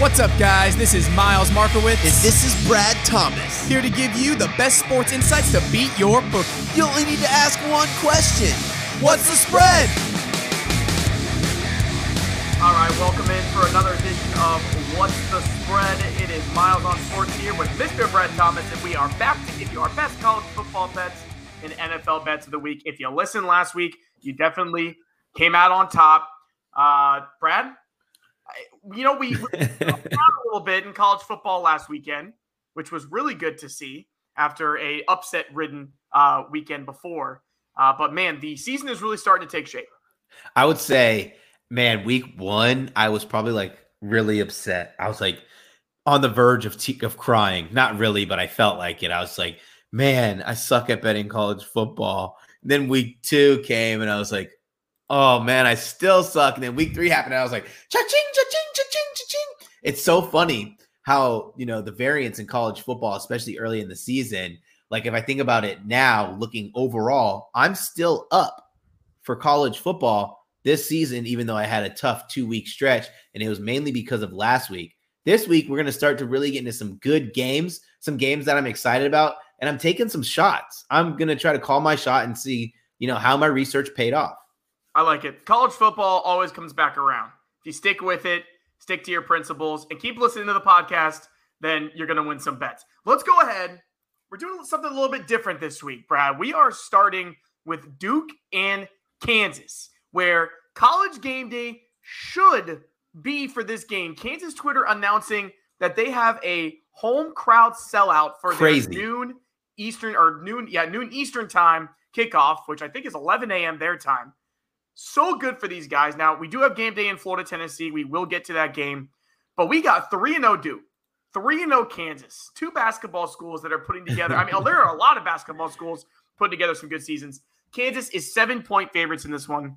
What's up, guys? This is Miles Markowitz. And this is Brad Thomas. Here to give you the best sports insights to beat your book. You only need to ask one question What's the spread? All right, welcome in for another edition of What's the Spread. It is Miles on Sports here with Mr. Brad Thomas, and we are back to give you our best college football bets and NFL bets of the week. If you listened last week, you definitely came out on top. Uh, Brad, I- you know, we we a little bit in college football last weekend, which was really good to see after a upset-ridden uh, weekend before. Uh, but man, the season is really starting to take shape. I would say, man, week one, I was probably like really upset. I was like on the verge of te- of crying. Not really, but I felt like it. I was like, man, I suck at betting college football. then week two came, and I was like, oh man, I still suck. And then week three happened, and I was like, cha-ching, cha-ching, cha-ching, cha-ching. It's so funny how you know the variance in college football, especially early in the season. Like if I think about it now, looking overall, I'm still up for college football this season, even though I had a tough two week stretch, and it was mainly because of last week. This week, we're going to start to really get into some good games, some games that I'm excited about, and I'm taking some shots. I'm going to try to call my shot and see, you know, how my research paid off. I like it. College football always comes back around. If you stick with it, stick to your principles, and keep listening to the podcast, then you're going to win some bets. Let's go ahead. We're doing something a little bit different this week, Brad. We are starting with Duke and Kansas, where college game day should be for this game. Kansas Twitter announcing that they have a home crowd sellout for Crazy. their noon Eastern or noon, yeah, noon Eastern time kickoff, which I think is 11 a.m. their time. So good for these guys. Now, we do have game day in Florida, Tennessee. We will get to that game, but we got 3 0 Duke, 3 0 Kansas, two basketball schools that are putting together. I mean, there are a lot of basketball schools putting together some good seasons. Kansas is seven point favorites in this one.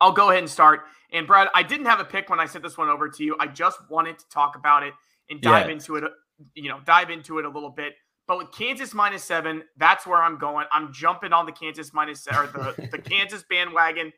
I'll go ahead and start. And Brad, I didn't have a pick when I sent this one over to you. I just wanted to talk about it and dive Yeah. into it, you know, dive into it a little bit. But with Kansas minus seven, that's where I'm going. I'm jumping on the Kansas minus or the, the Kansas bandwagon.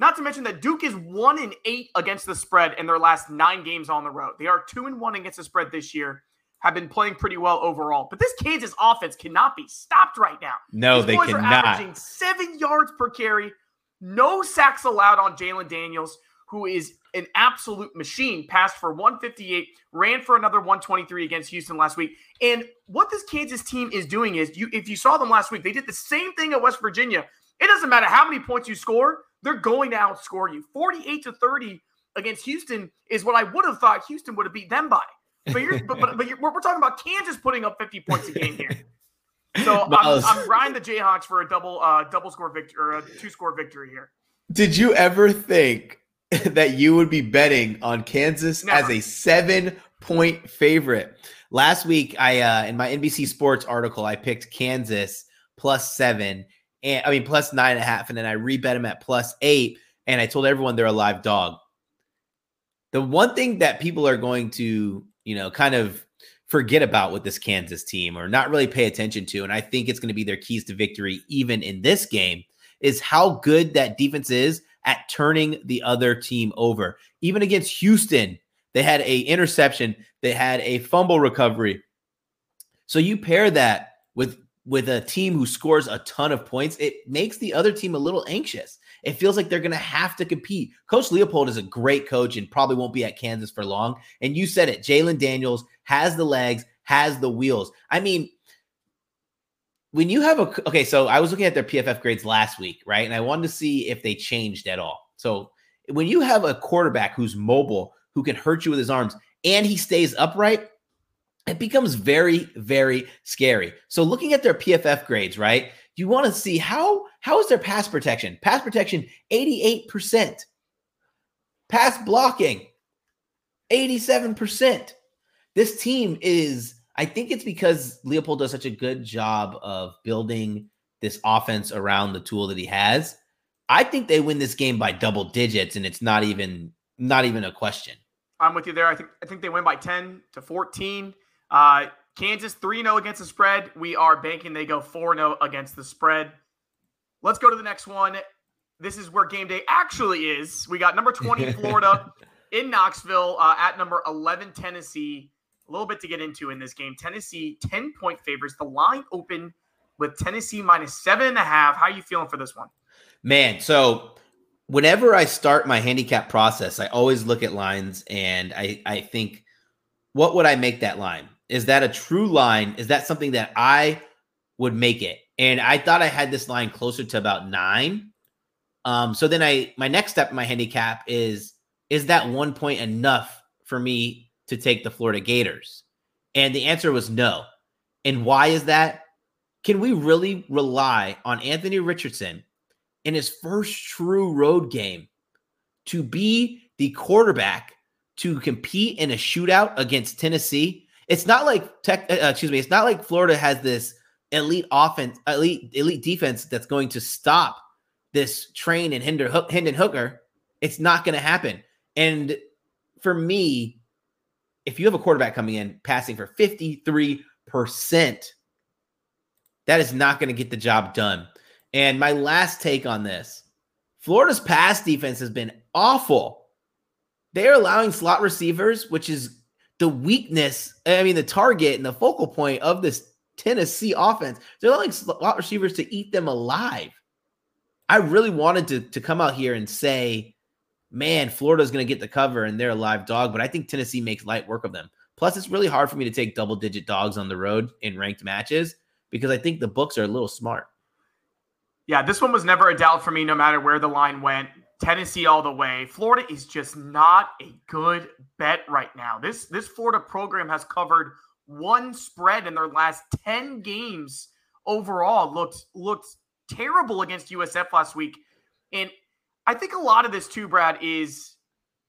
Not to mention that Duke is one and eight against the spread in their last nine games on the road. They are two and one against the spread this year. Have been playing pretty well overall. But this Kansas offense cannot be stopped right now. No, These they boys are cannot. averaging seven yards per carry, no sacks allowed on Jalon Daniels, who is an absolute machine. Passed for 158, ran for another 123 against Houston last week. And what this Kansas team is doing is, you if you saw them last week, they did the same thing at West Virginia. It doesn't matter how many points you score; they're going to outscore you. 48 to 30 against Houston is what I would have thought Houston would have beat them by. But you're, but, but, but you're, we're we're talking about Kansas putting up 50 points a game here. So I'm, I'm riding the Jayhawks for a double uh double score victory or a two score victory here. Did you ever think that you would be betting on Kansas Never. as a seven point favorite? Last week, I uh, in my NBC Sports article, I picked Kansas plus seven, and I mean plus nine and a half, and then I rebet them at plus eight, and I told everyone they're a live dog. The one thing that people are going to, you know, kind of forget about with this Kansas team or not really pay attention to, and I think it's going to be their keys to victory even in this game, is how good that defense is at turning the other team over. Even against Houston, they had a interception, they had a fumble recovery. So you pair that with with a team who scores a ton of points, it makes the other team a little anxious. It feels like they're going to have to compete. Coach Leipold is a great coach and probably won't be at Kansas for long. And you said it, Jalon Daniels has the legs, has the wheels. I mean, when you have a okay, so I was looking at their PFF grades last week, right? And I wanted to see if they changed at all. So when you have a quarterback who's mobile, who can hurt you with his arms, and he stays upright, it becomes very, very scary. So looking at their PFF grades, right? You want to see how how is their pass protection? Pass protection, 88%. Pass blocking, 87%. This team is, I think it's because Leipold does such a good job of building this offense around the tool that he has. I think they win this game by double digits, and it's not even not even a question. I'm with you there. I think I think they win by 10 to 14. Uh, Kansas 3 0 against the spread. We are banking they go 4 0 against the spread. Let's go to the next one. This is where game day actually is. We got number 20 Florida in Knoxville uh, at number 11, Tennessee. A little bit to get into in this game. Tennessee, 10 point favors. The line open with Tennessee minus seven and a half. How are you feeling for this one? Man, so whenever I start my handicap process, I always look at lines and I, I think, what would I make that line? Is that a true line? Is that something that I would make it? And I thought I had this line closer to about nine. Um, so then I my next step in my handicap is is that one point enough for me to take the Florida Gators? And the answer was no. And why is that? Can we really rely on Anthony Richardson in his first true road game to be the quarterback to compete in a shootout against Tennessee? It's not like tech, uh, excuse me, it's not like Florida has this elite offense, elite elite defense that's going to stop this train and hinder Hendon Hooker. It's not going to happen. And for me, if you have a quarterback coming in passing for 53%, that is not going to get the job done. And my last take on this Florida's pass defense has been awful. They're allowing slot receivers, which is the weakness, I mean, the target and the focal point of this Tennessee offense. They're allowing slot receivers to eat them alive. I really wanted to, to come out here and say, man, Florida's going to get the cover and they're a live dog, but I think Tennessee makes light work of them. Plus, it's really hard for me to take double digit dogs on the road in ranked matches because I think the books are a little smart. Yeah, this one was never a doubt for me, no matter where the line went. Tennessee all the way. Florida is just not a good bet right now. This this Florida program has covered one spread in their last 10 games overall. Looked looked terrible against USF last week. And I think a lot of this too, Brad, is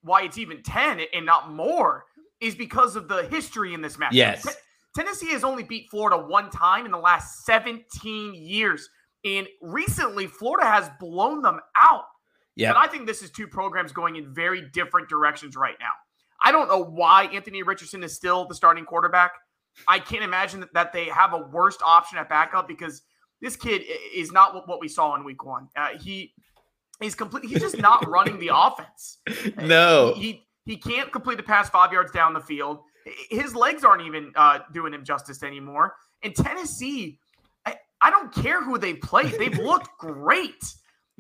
why it's even 10 and not more is because of the history in this match. Yes. T- Tennessee has only beat Florida one time in the last 17 years. And recently, Florida has blown them out. Yeah. And I think this is two programs going in very different directions right now. I don't know why Anthony Richardson is still the starting quarterback. I can't imagine that they have a worst option at backup because this kid is not what we saw in week one. Uh, he He's complete. He's just not running the offense. No, he, he, he can't complete a pass five yards down the field. His legs aren't even uh, doing him justice anymore. In Tennessee, I, I don't care who they played. They've looked great.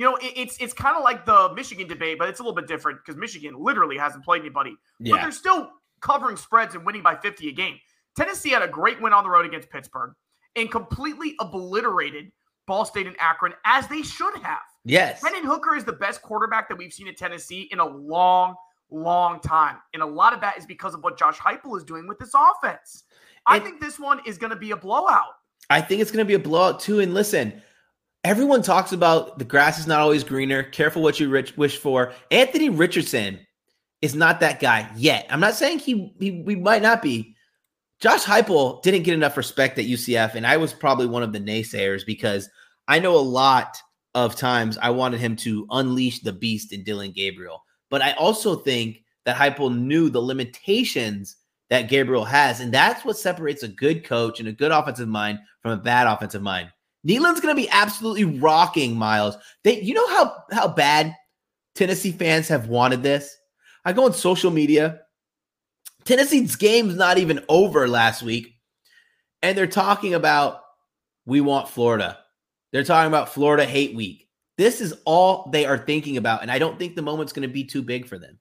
You know, it, it's it's kind of like the Michigan debate, but it's a little bit different because Michigan literally hasn't played anybody. Yeah. But they're still covering spreads and winning by 50 a game. Tennessee had a great win on the road against Pittsburgh and completely obliterated Ball State and Akron as they should have. Yes. Hendon Hooker is the best quarterback that we've seen at Tennessee in a long, long time. And a lot of that is because of what Josh Heupel is doing with this offense. I think this one is going to be a blowout. I think it's going to be a blowout too. And listen, everyone talks about the grass is not always greener. Careful what you rich, wish for. Anthony Richardson is not that guy yet. I'm not saying he, he we might not be. Josh Heupel didn't get enough respect at UCF, and I was probably one of the naysayers because I know a lot – of times I wanted him to unleash the beast in Dillon Gabriel. But I also think that Heupel knew the limitations that Gabriel has, and that's what separates a good coach and a good offensive mind from a bad offensive mind. Neyland's going to be absolutely rocking Miles. They, you know how how bad Tennessee fans have wanted this. I go on social media. Tennessee's game's not even over last week, and they're talking about we want Florida. They're talking about Florida Hate Week. This is all they are thinking about, and I don't think the moment's going to be too big for them.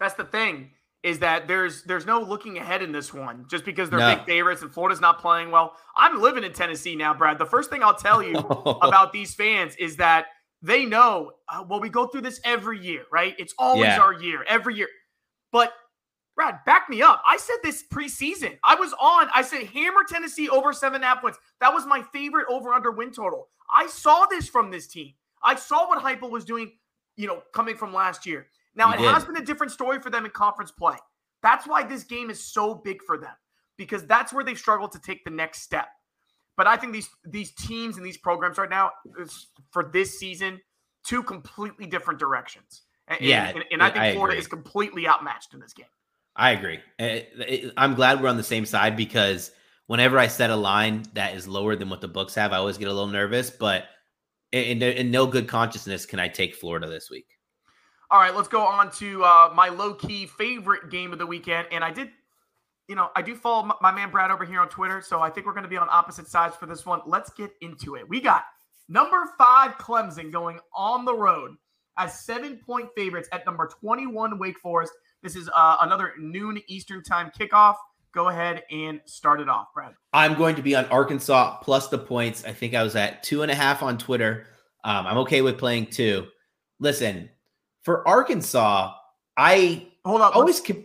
That's the thing is that there's there's no looking ahead in this one just because they're No. big favorites and Florida's not playing well. I'm living in Tennessee now, Brad. The first thing I'll tell you about these fans is that they know uh, well we go through this every year, right? It's always Yeah. our year, every year. But Brad, back me up. I said this preseason. I was on. I said hammer Tennessee over seven and a half points. That was my favorite over under win total. I saw this from this team. I saw what Heupel was doing, you know, coming from last year. Now You it did. has been a different story for them in conference play. That's why this game is so big for them because that's where they've struggled to take the next step. But I think these these teams and these programs right now is, for this season, two completely different directions. And, Yeah, and, and I think I Florida agree. is completely outmatched in this game. I agree. Eh, eh, I'm glad we're on the same side because whenever I set a line that is lower than what the books have, I always get a little nervous. But in, in, in no good consciousness can I take Florida this week. All right, let's go on to uh, my low key favorite game of the weekend. And I did, you know, I do follow my, man Brad over here on Twitter. So I think we're going to be on opposite sides for this one. Let's get into it. We got number five Clemson going on the road as seven point favorites at number 21 Wake Forest. This is uh, another noon Eastern time kickoff. Go ahead and start it off, Brad. I'm going to be on Arkansas plus the points. I think I was at two and a half on Twitter. Um, I'm okay with playing two. Listen, for Arkansas, I hold up. Always. Let's,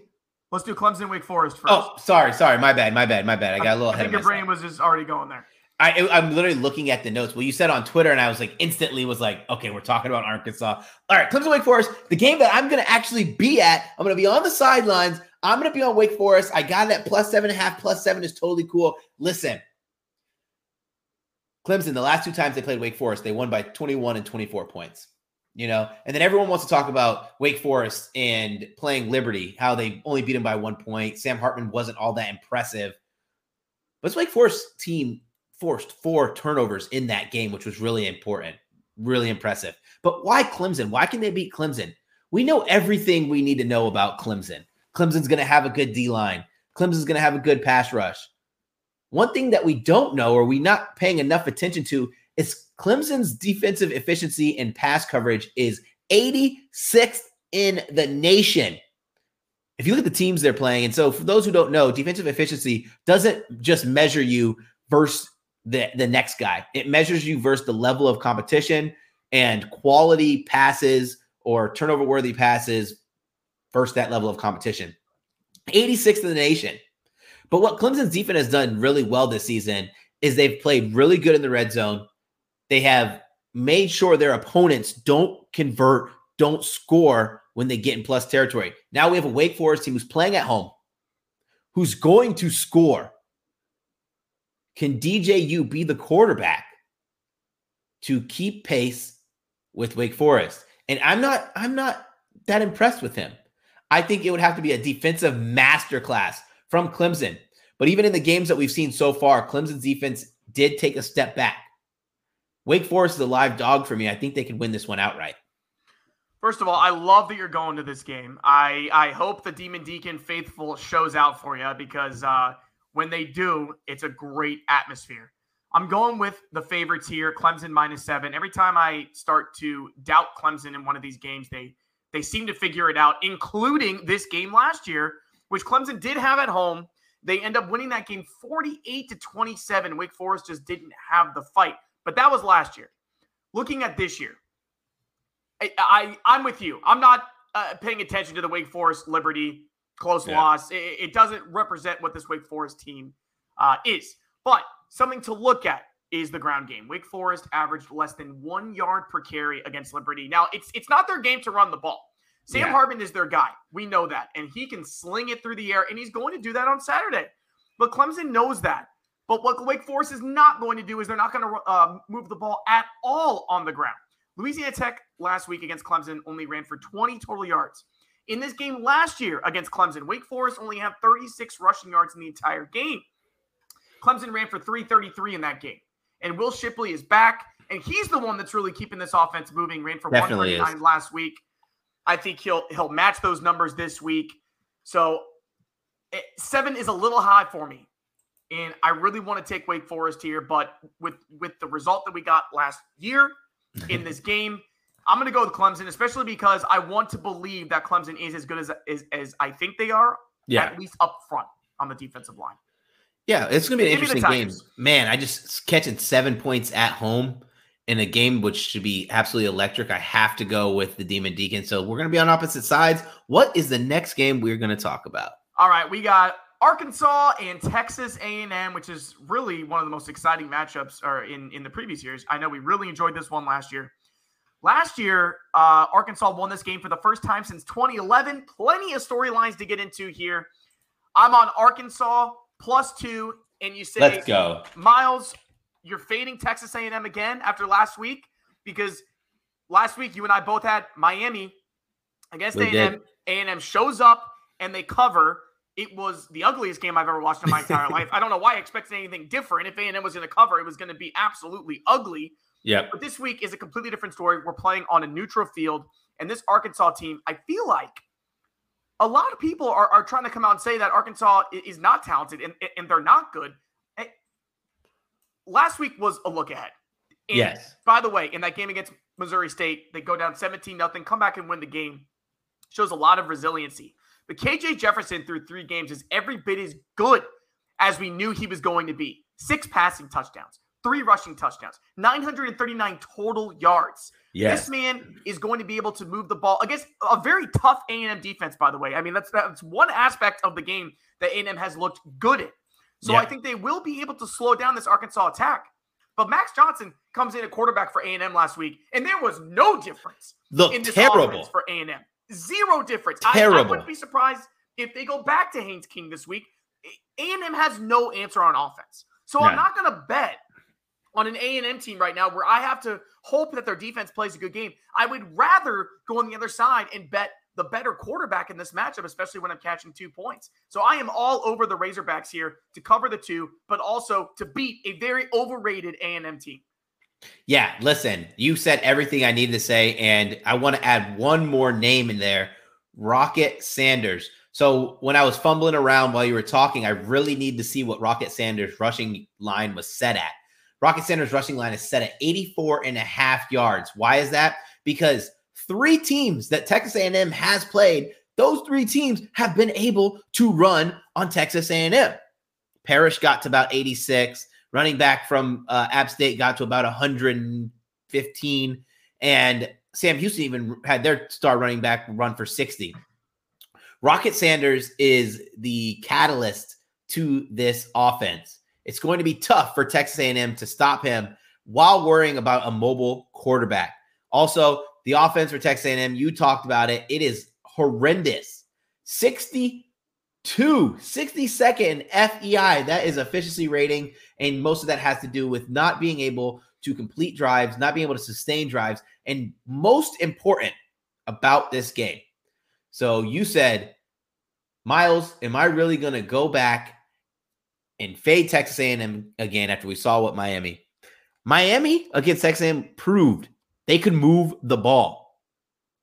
let's do Clemson Wake Forest oh, first. Oh, sorry, sorry, my bad, my bad, my bad. I got a little. I think your brain was just already going there. I, I'm literally looking at the notes. Well, you said on Twitter, and I was like, instantly was like, okay, we're talking about Arkansas. All right, Clemson Wake Forest, the game that I'm going to actually be at. I'm going to be on the sidelines. I'm going to be on Wake Forest. I got it at plus seven and a half. Plus seven is totally cool. Listen, Clemson, the last two times they played Wake Forest, they won by 21 and 24 points. You know, and then everyone wants to talk about Wake Forest and playing Liberty, how they only beat them by one point. Sam Hartman wasn't all that impressive. But Wake Forest team forced four turnovers in that game, which was really important, really impressive. But why Clemson? Why can they beat Clemson? We know everything we need to know about Clemson. Clemson's going to have a good D line. Clemson's going to have a good pass rush. One thing that we don't know or we not paying enough attention to is Clemson's defensive efficiency and pass coverage is 86th in the nation. If you look at the teams they're playing, and so for those who don't know, defensive efficiency doesn't just measure you versus the, the next guy. It measures you versus the level of competition and quality passes or turnover worthy passes versus that level of competition. 86th in the nation. But what Clemson's defense has done really well this season is they've played really good in the red zone. They have made sure their opponents don't convert, don't score when they get in plus territory. Now we have a Wake Forest team who's playing at home, who's going to score. Can DJU be the quarterback to keep pace with Wake Forest? And I'm not I'm not that impressed with him. I think it would have to be a defensive masterclass from Clemson. But even in the games that we've seen so far, Clemson's defense did take a step back. Wake Forest is a live dog for me. I think they can win this one outright. First of all, I love that you're going to this game. I I hope the Demon Deacon faithful shows out for you because uh, when they do, it's a great atmosphere. I'm going with the favorites here, Clemson minus seven. Every time I start to doubt Clemson in one of these games, they they seem to figure it out, including this game last year, which Clemson did have at home. They end up winning that game 48 to 27. Wake Forest just didn't have the fight, but that was last year. Looking at this year, I, I am with you. I'm not uh, paying attention to the Wake Forest Liberty close yeah. loss. It, it, doesn't represent what this Wake Forest team uh, is. But something to look at is the ground game. Wake Forest averaged less than one yard per carry against Liberty. Now it's it's not their game to run the ball. Sam yeah. Hartman is their guy. We know that, and he can sling it through the air, and he's going to do that on Saturday. But Clemson knows that. But what Wake Forest is not going to do is they're not going to uh, move the ball at all on the ground. Louisiana Tech last week against Clemson only ran for 20 total yards. In this game last year against Clemson, Wake Forest only had 36 rushing yards in the entire game. Clemson ran for 333 in that game. And Will Shipley is back, and he's the one that's really keeping this offense moving. Ran for Definitely 139 is. last week. I think he'll he'll match those numbers this week. So seven is a little high for me, and I really want to take Wake Forest here. But with with the result that we got last year in this game, I'm going to go with Clemson, especially because I want to believe that Clemson is as good as as, as I think they are. Yeah. at least up front on the defensive line. Yeah, it's going to be an interesting game. Man, I just catching seven points at home in a game which should be absolutely electric. I have to go with the Demon Deacon. So we're going to be on opposite sides. What is the next game we're going to talk about? All right, we got Arkansas and Texas A&M, which is really one of the most exciting matchups or in in the previous years. I know we really enjoyed this one last year. Last year, uh, Arkansas won this game for the first time since 2011. Plenty of storylines to get into here. I'm on Arkansas plus two, and you say, "Let's go, Miles." You're fading Texas A&M again after last week because last week you and I both had Miami against A&M. A&M shows up and they cover. It was the ugliest game I've ever watched in my entire life. I don't know why I expected anything different. If A&M was going to cover, it was going to be absolutely ugly. Yeah. But this week is a completely different story. We're playing on a neutral field And this Arkansas team, I feel like a lot of people are, are trying to come out and say that Arkansas is not talented and, and they're not good. Eh, last week was a look ahead. And yes. By the way, in that game against Missouri State, they go down 17 nothing, come back and win the game. Shows a lot of resiliency. But KJ Jefferson through three games is every bit as good as we knew he was going to be. Six passing touchdowns, three rushing touchdowns, 939 total yards. Yes. This man is going to be able to move the ball against a very tough A&M defense, by the way. I mean, that's that's one aspect of the game that A&M has looked good in. So I think they will be able to slow down this Arkansas attack. But Max Johnson comes in a quarterback for A&M last week, and there was no difference Look in this terrible. for A&M. Zero difference. Terrible. I, I wouldn't be surprised if they go back to Haynes King this week. A&M has no answer on offense. So I'm not going to bet on an A&M team right now where I have to hope that their defense plays a good game. I would rather go on the other side and bet the better quarterback in this matchup, especially when I'm catching two points. So I am all over the Razorbacks here to cover the two, but also to beat a very overrated A&M team. Yeah, listen, you said everything I needed to say, and I want to add one more name in there Rocket Sanders. So when I was fumbling around while you were talking, I really need to see what Rocket Sanders' rushing line was set at. Rocket Sanders' rushing line is set at 84 and a half yards. Why is that? Because three teams that Texas A&M has played, those three teams have been able to run on Texas A&M. Parrish got to about 86 running back from uh, App State got to about 115, and Sam Houston even had their star running back run for 60. Rocket Sanders is the catalyst to this offense. It's going to be tough for Texas A&M to stop him while worrying about a mobile quarterback. Also, the offense for Texas A&M, you talked about it. It is horrendous. 62, 62nd FEI. That is efficiency rating. And most of that has to do with not being able to complete drives, not being able to sustain drives. And most important about this game. So you said, Miles, am I really going to go back and fade Texas A&M again after we saw what Miami? Miami against Texas A&M proved they could move the ball.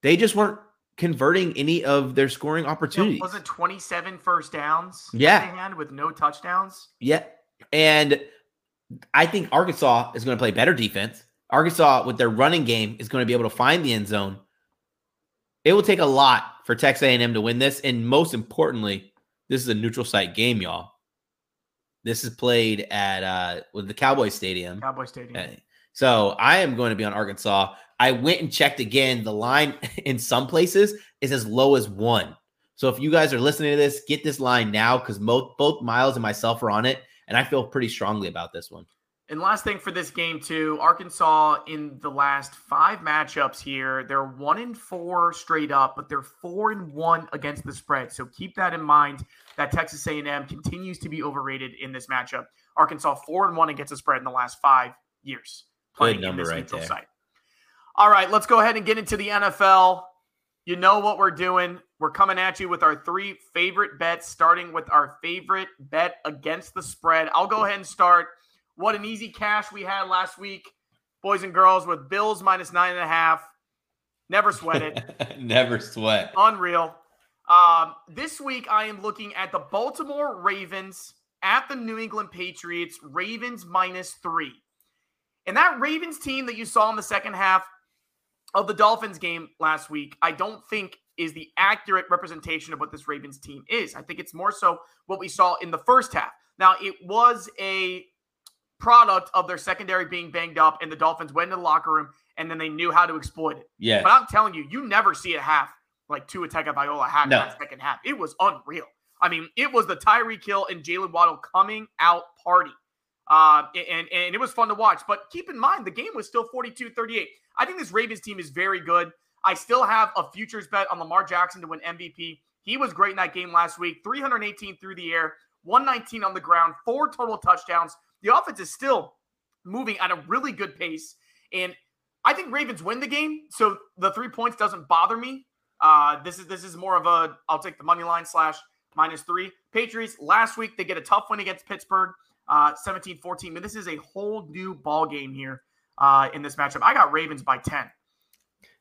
They just weren't converting any of their scoring opportunities. Was it 27 first downs? Yeah. with no touchdowns. Yeah. And I think Arkansas is going to play better defense. Arkansas, with their running game, is going to be able to find the end zone. It will take a lot for Texas A&M to win this, and most importantly, this is a neutral site game, y'all. This is played at uh, with the Cowboy Stadium. Cowboy Stadium. So I am going to be on Arkansas. I went and checked again. The line in some places is as low as one. So if you guys are listening to this, get this line now because both both Miles and myself are on it, and I feel pretty strongly about this one. And last thing for this game too, Arkansas in the last five matchups here, they're one in four straight up, but they're four and one against the spread. So keep that in mind. That Texas A&M continues to be overrated in this matchup. Arkansas four and one against the spread in the last five years playing in number this right neutral there. site. All right, let's go ahead and get into the NFL. You know what we're doing. We're coming at you with our three favorite bets, starting with our favorite bet against the spread. I'll go ahead and start. What an easy cash we had last week, boys and girls, with Bills minus nine and a half. Never sweat it. Never sweat. Unreal. Um, this week, I am looking at the Baltimore Ravens at the New England Patriots. Ravens minus three. And that Ravens team that you saw in the second half of the Dolphins game last week, I don't think is the accurate representation of what this Ravens team is. I think it's more so what we saw in the first half. Now, it was a product of their secondary being banged up, and the Dolphins went into the locker room and then they knew how to exploit it. Yeah. But I'm telling you, you never see a half like Tua Tagovailoa had No. in that second half. It was unreal. I mean, it was the Tyreek Hill and Jaylen Waddle coming out party. Uh, and, and it was fun to watch. But keep in mind, the game was still 42 38. I think this Ravens team is very good. I still have a futures bet on Lamar Jackson to win MVP. He was great in that game last week 318 through the air, 119 on the ground, four total touchdowns. The offense is still moving at a really good pace. And I think Ravens win the game. So the three points doesn't bother me. Uh, this is this is more of a I'll take the money line slash minus three. Patriots last week they get a tough win against Pittsburgh, uh, 17-14. But this is a whole new ball game here uh, in this matchup. I got Ravens by 10.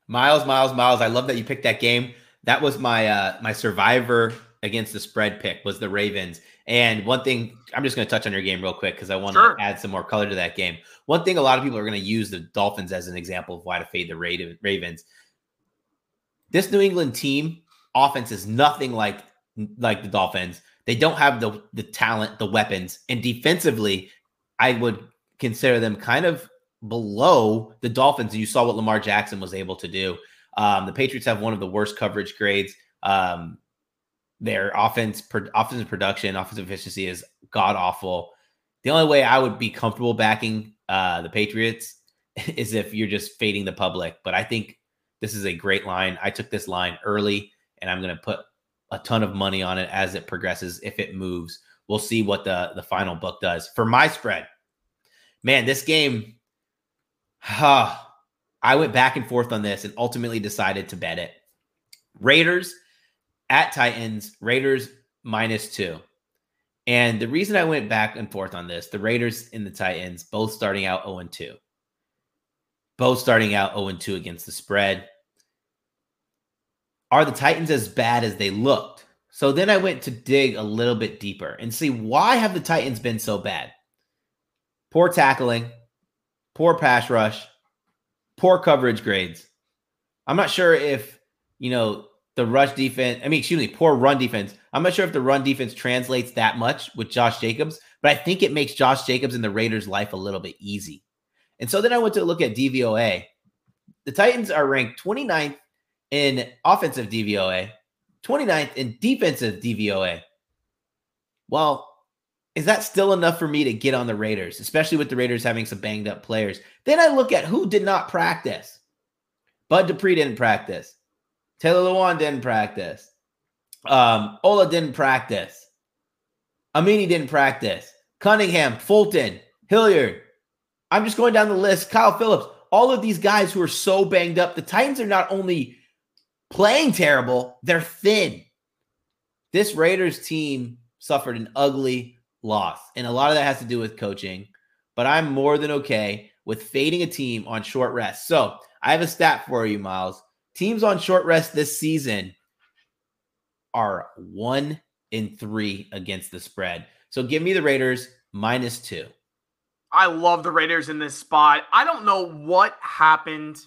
Miles, Miles, Miles. I love that you picked that game. That was my uh my survivor against the spread pick was the Ravens. And one thing I'm just going to touch on your game real quick because I want Sure. to add some more color to that game. One thing a lot of people are going to use the Dolphins as an example of why to fade the Ravens. This New England team offense is nothing like like the Dolphins. They don't have the the talent, the weapons, and defensively, I would consider them kind of below the Dolphins. You saw what Lamar Jackson was able to do. Um, the Patriots have one of the worst coverage grades. Um, their offense, offensive production, offensive efficiency is god awful. The only way I would be comfortable backing uh, the Patriots is if you're just fading the public. But I think this is a great line. I took this line early, and I'm going to put a ton of money on it as it progresses. If it moves, we'll see what the the final book does for my spread. Man, this game, huh, I went back and forth on this and ultimately decided to bet it. Raiders at Titans, Raiders minus two. And the reason I went back and forth on this, the Raiders and the Titans both starting out 0 and 2. Both starting out 0 and 2 against the spread. Are the Titans as bad as they looked? So then I went to dig a little bit deeper and see why have the Titans been so bad? Poor tackling, poor pass rush, poor coverage grades. I'm not sure if, you know, the rush defense, I mean, excuse me, poor run defense. I'm not sure if the run defense translates that much with Josh Jacobs, but I think it makes Josh Jacobs and the Raiders' life a little bit easy. And so then I went to look at DVOA. The Titans are ranked 29th in offensive DVOA, 29th in defensive DVOA. Well, is that still enough for me to get on the Raiders, especially with the Raiders having some banged up players? Then I look at who did not practice. Bud Dupree didn't practice. Taylor Lewan didn't practice. Um, Ola didn't practice. Amani didn't practice. Cunningham, Fulton, Hilliard. I'm just going down the list. Kyle Philips. All of these guys who are so banged up. The Titans are not only playing terrible, they're thin. This Raiders team suffered an ugly loss. And a lot of that has to do with coaching. But I'm more than okay with fading a team on short rest. So I have a stat for you, Miles. Teams on short rest this season are one in three against the spread. So give me the Raiders minus two. I love the Raiders in this spot. I don't know what happened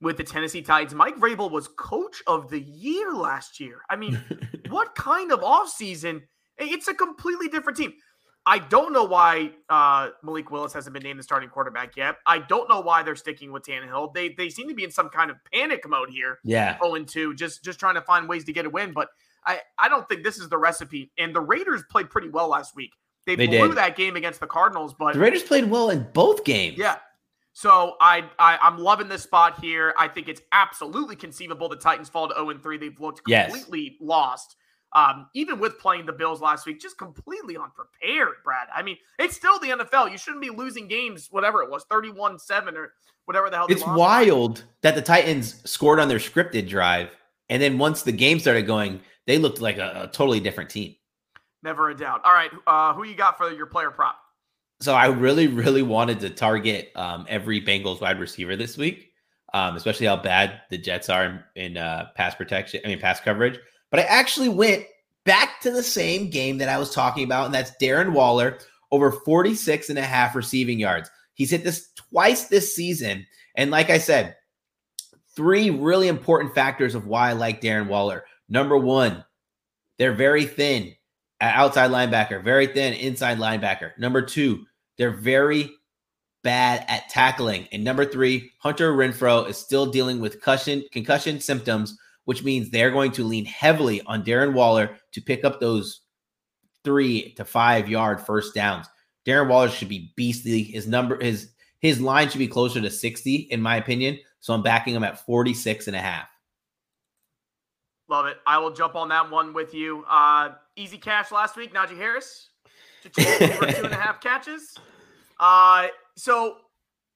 with the Tennessee Titans. Mike Vrabel was coach of the year last year. I mean, what kind of offseason? It's a completely different team. I don't know why uh, Malik Willis hasn't been named the starting quarterback yet. I don't know why they're sticking with Tannehill. They they seem to be in some kind of panic mode here. Yeah. 0 2, just just trying to find ways to get a win. But I, I don't think this is the recipe. And the Raiders played pretty well last week. They, They blew did. that game against the Cardinals, but The Raiders played well in both games. yeah. So I, I I'm loving this spot here. I think it's absolutely conceivable the Titans fall to 0 3. They've looked Yes. completely lost. Um, even with playing the Bills last week, just completely unprepared, Brad. I mean, it's still the NFL. You shouldn't be losing games, whatever it was, 31 7 or whatever the hell. It's wild that the Titans scored on their scripted drive. And then once the game started going, they looked like a, a totally different team. Never a doubt. All right. Uh, who you got for your player prop? So I really, really wanted to target um, every Bengals wide receiver this week, um, especially how bad the Jets are in, in uh, pass protection. I mean, pass coverage. But I actually went back to the same game that I was talking about, and that's Darren Waller over 46 and a half receiving yards. He's hit this twice this season. And like I said, three really important factors of why I like Darren Waller. Number one, they're very thin outside linebacker, very thin inside linebacker. Number two, they're very bad at tackling. And number three, Hunter Renfrow is still dealing with concussion, concussion symptoms, which means they're going to lean heavily on Darren Waller to pick up those three to five yard first downs. Darren Waller should be beastly. His number, his his line should be closer to 60, in my opinion. So I'm backing him at 46 and a half. Love it. I will jump on that one with you. Uh, easy cash last week. Najee Harris, over two and a half catches. Uh, so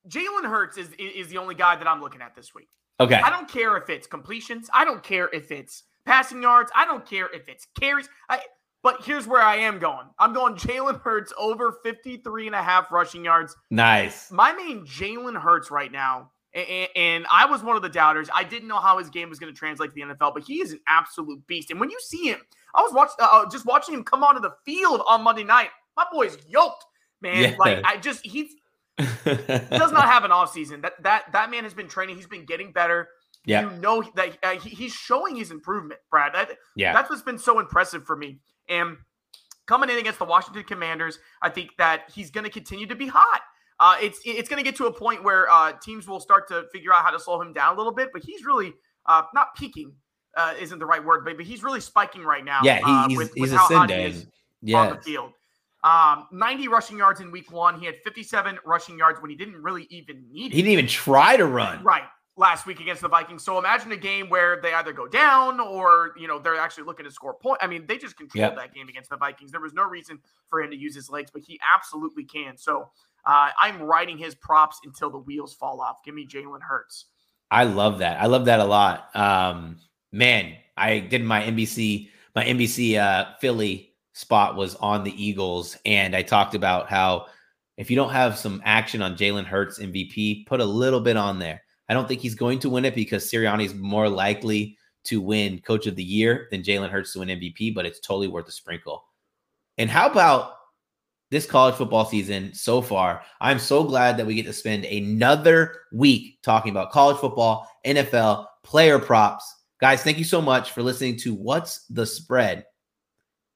Jalen Hurts is is the only guy that I'm looking at this week. Okay. I don't care if it's completions. I don't care if it's passing yards. I don't care if it's carries. I, but here's where I am going. I'm going Jalen Hurts over 53 and a half rushing yards. Nice. My main Jalen Hurts right now And, and I was one of the doubters. I didn't know how his game was going to translate to the NFL, but he is an absolute beast. And when you see him, I was watching, uh, just watching him come onto the field on Monday night. My boy's yoked, man. Yeah. Like I just he does not have an off season. That that that man has been training. He's been getting better. Yeah. You know that uh, he, he's showing his improvement, Brad. That, yeah. That's what's been so impressive for me. And coming in against the Washington Commanders, I think that he's going to continue to be hot. Uh, it's it's going to get to a point where uh, teams will start to figure out how to slow him down a little bit, but he's really uh, not peaking. Uh, isn't the right word, but, but he's really spiking right now. Yeah, he, uh, he's, with, he's with he ascending. is Yeah. on the field. Um, 90 rushing yards in week one. He had 57 rushing yards when he didn't really even need it. He didn't even try to run. Right. Last week against the Vikings. So imagine a game where they either go down or, you know, they're actually looking to score point. I mean, they just controlled Yep. that game against the Vikings. There was no reason for him to use his legs, but he absolutely can. So uh, I'm riding his props until the wheels fall off. Give me Jalen Hurts. I love that. I love that a lot. Um, man, I did my NBC, my NBC uh, Philly spot was on the Eagles, and I talked about how if you don't have some action on Jalen Hurts MVP, put a little bit on there. I don't think he's going to win it because Sirianni is more likely to win Coach of the Year than Jalen Hurts to win MVP, but it's totally worth a sprinkle. And how about this college football season so far? I'm so glad that we get to spend another week talking about college football, NFL, player props. Guys, thank you so much for listening to What's the Spread